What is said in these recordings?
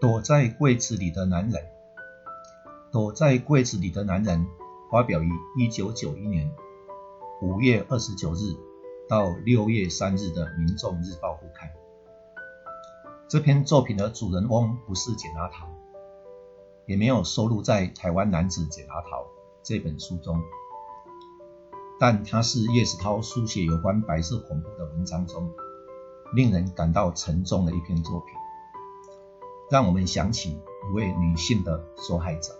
躲在柜子里的男人，躲在柜子里的男人，发表于一九九一年五月二十九日到六月三日的《民众日报》副刊。这篇作品的主人翁不是简阿桃，也没有收录在《台湾男子简阿桃》这本书中，但他是叶石涛书写有关白色恐怖的文章中令人感到沉重的一篇作品。让我们想起一位女性的受害者，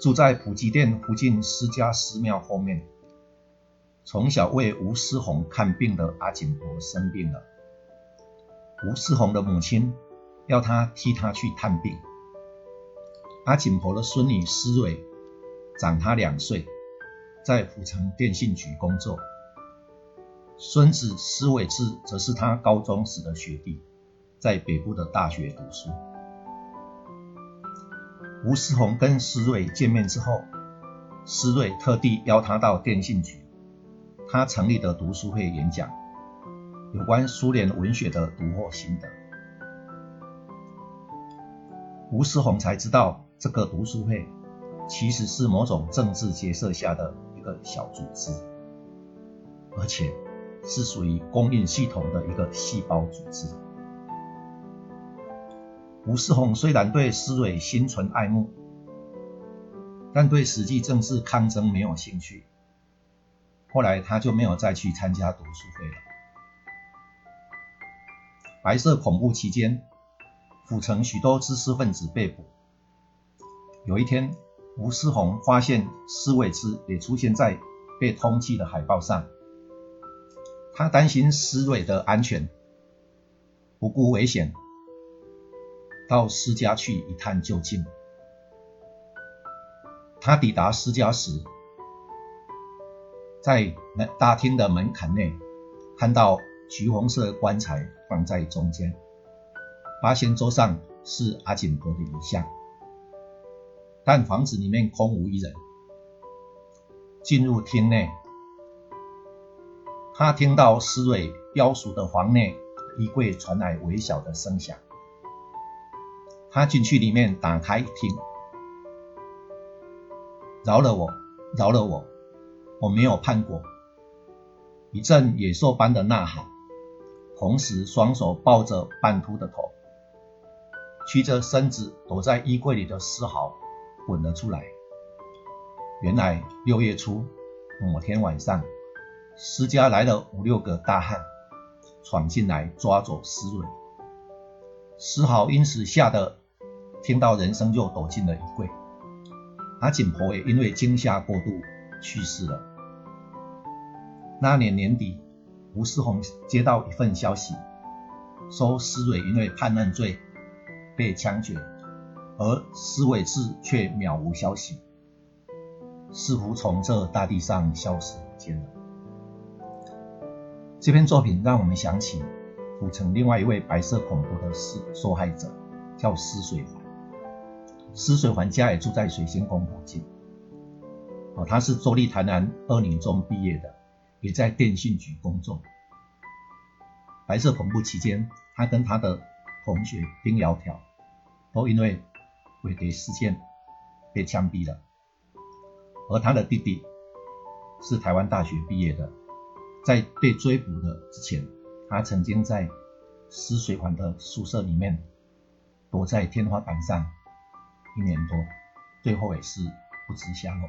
住在普吉店附近施家寺庙后面，从小为吴思红看病的阿锦婆生病了。吴思红的母亲要她替她去探病。阿锦婆的孙女施蕊长她两岁，在府城电信局工作。孙子施伟志则是他高中时的学弟。在北部的大学读书。吴思宏跟施瑞见面之后，施瑞特地邀他到电信局，他成立的读书会演讲，有关苏联文学的读后心得。吴思宏才知道，这个读书会其实是某种政治结社下的一个小组织，而且是属于公印系统的一个细胞组织。吴世宏虽然对施蕊心存爱慕，但对实际政治抗争没有兴趣。后来他就没有再去参加读书会了。白色恐怖期间，府城许多知识分子被捕。有一天，吴世宏发现施伟之也出现在被通缉的海报上。他担心施蕊的安全，不顾危险。到施家去一探究竟。他抵达施家时，在门大厅的门槛内，看到橘红色棺材放在中间，发现桌上是阿锦婆的遗像，但房子里面空无一人。进入厅内，他听到施蕊雕塑的房内衣柜传来微小的声响。他进去里面打开一听，饶了我，饶了我，我没有叛国。一阵野兽般的呐喊，同时双手抱着半秃的头，屈着身子躲在衣柜里的丝毫滚了出来。原来六月初某天晚上，施家来了五六个大汉，闯进来抓走思蕊，丝毫因此吓得。听到人声就躲进了衣柜。阿锦婆也因为惊吓过度去世了。那年年底，吴思宏接到一份消息，说施蕊因为叛乱罪被枪决，而施伟志却渺无消息，似乎从这大地上消失不见了。这篇作品让我们想起府城另外一位白色恐怖的受受害者，叫施水环。施水环家也住在水仙宫附近。哦，他是州立台南二年中毕业的，也在电信局工作。白色恐怖期间，他跟他的同学丁窈窕都因为违谍事件被枪毙了。而他的弟弟是台湾大学毕业的，在被追捕的之前，他曾经在施水环的宿舍里面躲在天花板上。一年多，最后也是不知下落。